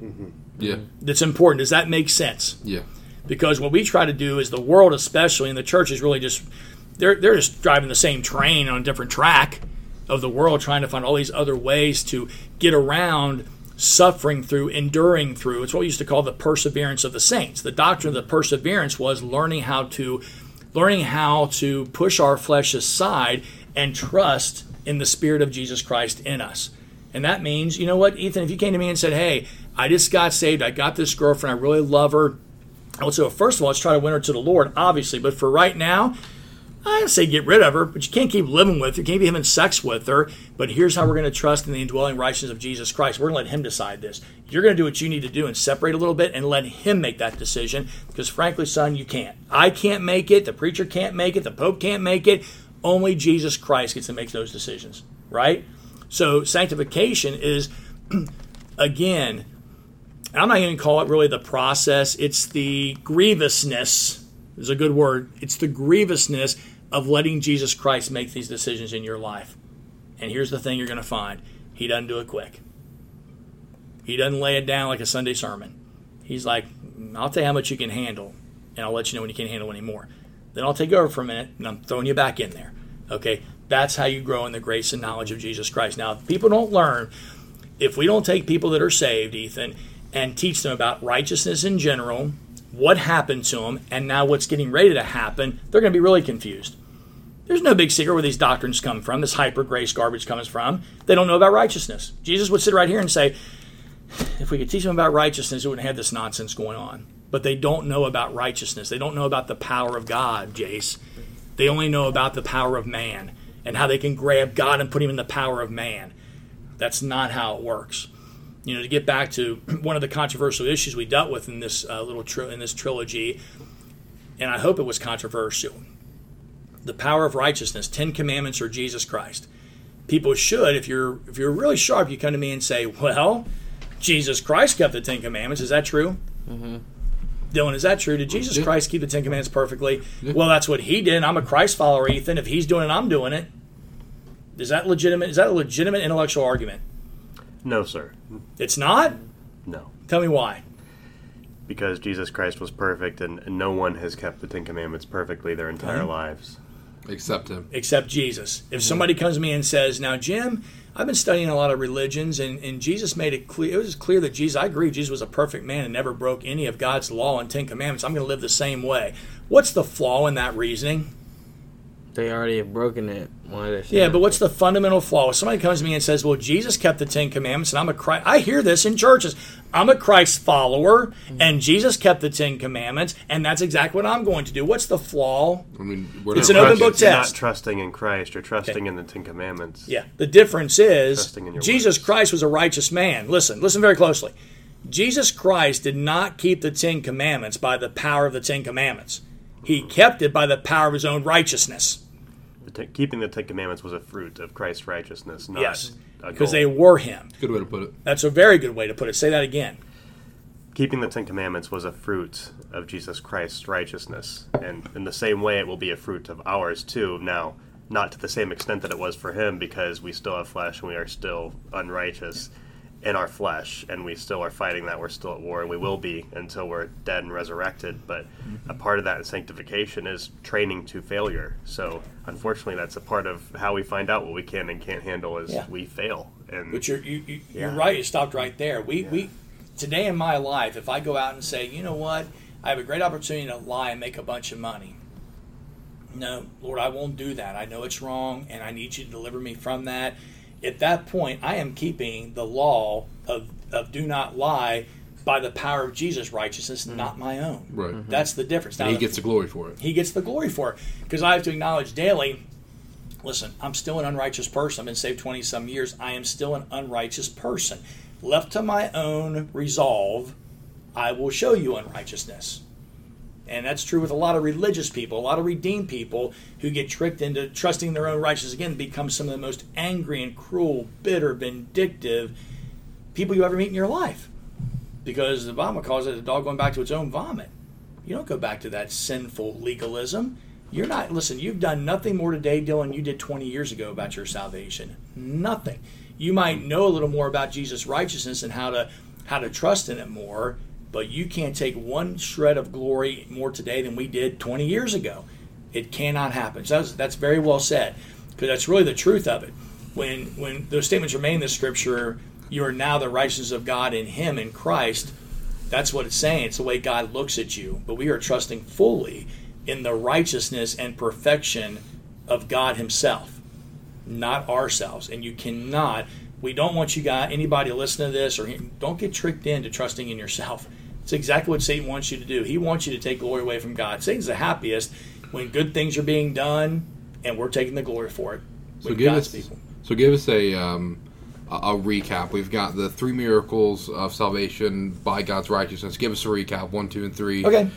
Mm-hmm. Yeah. That's important. Does that make sense? Yeah. because what we try to do is the world especially and the church is really just they're, they're just driving the same train on a different track of the world trying to find all these other ways to get around suffering through enduring through. It's what we used to call the perseverance of the saints. The doctrine of the perseverance was learning how to learning how to push our flesh aside and trust in the spirit of jesus christ in us. And that means you know what ethan if you came to me and said hey i just got saved. I got this girlfriend. I really love her. I would say, well, first of all, let's try to win her to the Lord, obviously. But for right now, I'd say get rid of her, but you can't keep living with her. You can't be having sex with her. But here's how we're going to trust in the indwelling righteousness of Jesus Christ. We're going to let Him decide this. You're going to do what you need to do and separate a little bit and let Him make that decision. Because frankly, son, you can't. I can't make it. The preacher can't make it. The Pope can't make it. Only Jesus Christ gets to make those decisions, right? So sanctification is, again, I'm not going to call it really the process. It's the grievousness, is a good word. It's the grievousness of letting Jesus Christ make these decisions in your life. And here's the thing you're going to find He doesn't do it quick. He doesn't lay it down like a Sunday sermon. He's like, I'll tell you how much you can handle, and I'll let you know when you can't handle anymore. Then I'll take over for a minute, and I'm throwing you back in there. Okay? That's how you grow in the grace and knowledge of Jesus Christ. Now, if people don't learn, if we don't take people that are saved, Ethan, and teach them about righteousness in general, what happened to them, and now what's getting ready to happen, they're going to be really confused. There's no big secret where these doctrines come from, this hyper grace garbage comes from. They don't know about righteousness. Jesus would sit right here and say, if we could teach them about righteousness, it wouldn't have this nonsense going on. But they don't know about righteousness. They don't know about the power of God, Jace. They only know about the power of man and how they can grab God and put him in the power of man. That's not how it works you know, to get back to one of the controversial issues we dealt with in this uh, little tri- in this trilogy, and I hope it was controversial. The power of righteousness, Ten Commandments, or Jesus Christ. People should, if you're if you're really sharp, you come to me and say, "Well, Jesus Christ kept the Ten Commandments. Is that true?" Mm-hmm. Dylan, is that true? Did Jesus Yeah. Christ keep the Ten Commandments perfectly? Well, that's what he did. I'm a Christ follower, Ethan. If he's doing it, I'm doing it. Is that legitimate? Is that a legitimate intellectual argument? No, sir. It's not. No. Tell me why. Because Jesus Christ was perfect and, and no one has kept the Ten Commandments perfectly their entire Okay. lives. Accept him. except Jesus. If somebody comes to me and says, "Now, Jim, I've been studying a lot of religions, and, and Jesus made it clear. It was clear that Jesus. I agree, Jesus was a perfect man and never broke any of God's law and Ten Commandments. I'm going to live the same way." What's the flaw in that reasoning? They already have broken it. Why they Yeah, but what's the fundamental flaw? If somebody comes to me and says, "Well, Jesus kept the Ten Commandments, and I'm a Christ," I hear this in churches. I'm a Christ follower, mm. and Jesus kept the Ten Commandments, and that's exactly what I'm going to do. What's the flaw? I mean, we're It's not an open Christians. book You're test. not trusting in Christ. You're trusting in the Ten Commandments. Yeah. The difference is Trusting in Jesus words. Christ was a righteous man. Listen, listen very closely. Jesus Christ did not keep the Ten Commandments by the power of the Ten Commandments. He kept it by the power of his own righteousness. The ten- keeping the Ten Commandments was a fruit of Christ's righteousness, not yes. Because they were him. Good way to put it. That's a very good way to put it. Say that again. keeping the Ten Commandments was a fruit of Jesus Christ's righteousness, and in the same way, it will be a fruit of ours too. Now, not to the same extent that it was for him, because we still have flesh and we are still unrighteous in our flesh, and we still are fighting that. We're still at war, and we will be until we're dead and resurrected. But a part of that sanctification is training to failure. So, unfortunately, that's a part of how we find out what we can and can't handle is Yeah. we fail. And But you're you, you, you're right. You stopped right there. We we today in my life, if I go out and say, you know what, I have a great opportunity to lie and make a bunch of money. No, Lord, I won't do that. I know it's wrong, and I need you to deliver me from that. At that point, I am keeping the law of, of do not lie by the power of Jesus' righteousness, mm-hmm. not my own. Right. Mm-hmm. That's the difference. Now, And he gets the glory for it. he gets the glory for it because I have to acknowledge daily. Listen, I'm still an unrighteous person. I've been saved 20 some years. I am still an unrighteous person. Left to my own resolve, I will show you unrighteousness. And that's true with a lot of religious people, a lot of redeemed people who get tricked into trusting their own righteousness again, become some of the most angry and cruel, bitter, vindictive people you ever meet in your life. Because the Bible calls it a dog going back to its own vomit. You don't go back to that sinful legalism. You're not, listen, you've done nothing more today, Dylan, you did 20 years ago about your salvation. Nothing. You might know a little more about Jesus' righteousness and how to how to trust in it more, but you can't take one shred of glory more today than we did 20 years ago. It cannot happen. So that's, that's very well said, because that's really the truth of it. When when those statements remain in the scripture, you are now the righteousness of God in Him in Christ. That's what it's saying. It's the way God looks at you. But we are trusting fully in the righteousness and perfection of God Himself, not ourselves. And you cannot. We don't want you guys, anybody to listen to this, or don't get tricked into trusting in yourself. It's exactly what Satan wants you to do. He wants you to take glory away from God. Satan's the happiest when good things are being done, and we're taking the glory for it. So give God's us people. so give us a um, a, recap. We've got the three miracles of salvation by God's righteousness. Give us a recap. One, two, and three. Okay.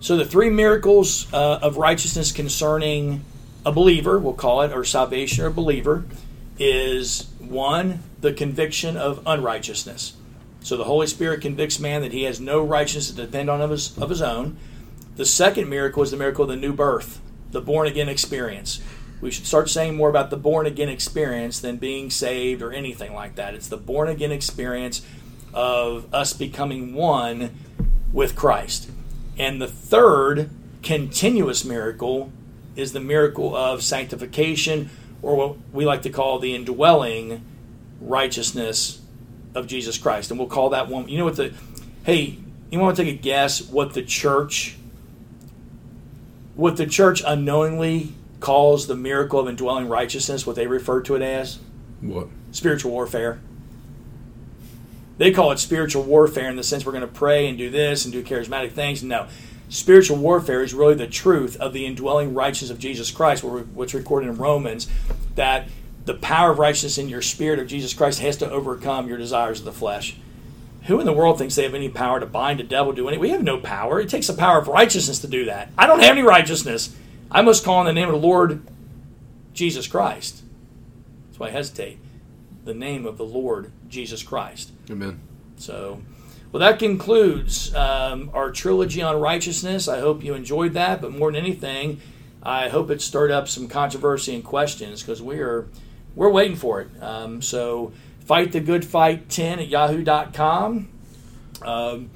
So the three miracles uh, of righteousness concerning a believer, we'll call it, or salvation or believer, is one, the conviction of unrighteousness. So the Holy Spirit convicts man that he has no righteousness to depend on of his, of his own. The second miracle is the miracle of the new birth, the born again experience. We should start saying more about the born again experience than being saved or anything like that. It's the born again experience of us becoming one with Christ. And the third continuous miracle is the miracle of sanctification, or what we like to call the indwelling righteousness of Jesus Christ. And we'll call that one, you know what the, hey, you want to take a guess what the church, what the church unknowingly calls the miracle of indwelling righteousness, what they refer to it as? What? spiritual warfare. They call it spiritual warfare in the sense we're going to pray and do this and do charismatic things. No. Spiritual warfare is really the truth of the indwelling righteousness of Jesus Christ, what's recorded in Romans, that the power of righteousness in your spirit of Jesus Christ has to overcome your desires of the flesh. Who in the world thinks they have any power to bind a devil, do any? We have no power. It takes the power of righteousness to do that. I don't have any righteousness. I must call on the name of the Lord Jesus Christ. That's why I hesitate. The name of the Lord Jesus Christ. Amen. So, well, that concludes um, our trilogy on righteousness. I hope you enjoyed that, but more than anything, I hope it stirred up some controversy and questions because we are we're waiting for it. Um, so, fight the good fight 10 at yahoo.com. Um,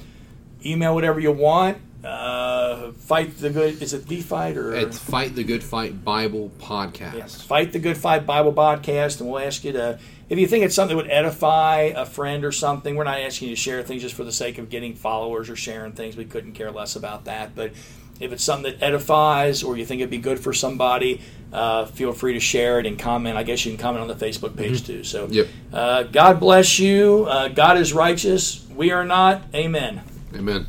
email whatever you want. Uh, fight the good. Is it the fight or It's Fight the Good Fight Bible podcast. Yes. Fight the Good Fight Bible podcast, and we'll ask you to, if you think it's something that would edify a friend or something, we're not asking you to share things just for the sake of getting followers or sharing things. We couldn't care less about that. But if it's something that edifies or you think it'd be good for somebody, uh, feel free to share it and comment. I guess you can comment on the Facebook page too. So, Yep. uh, God bless you. Uh, God is righteous. We are not. Amen. Amen.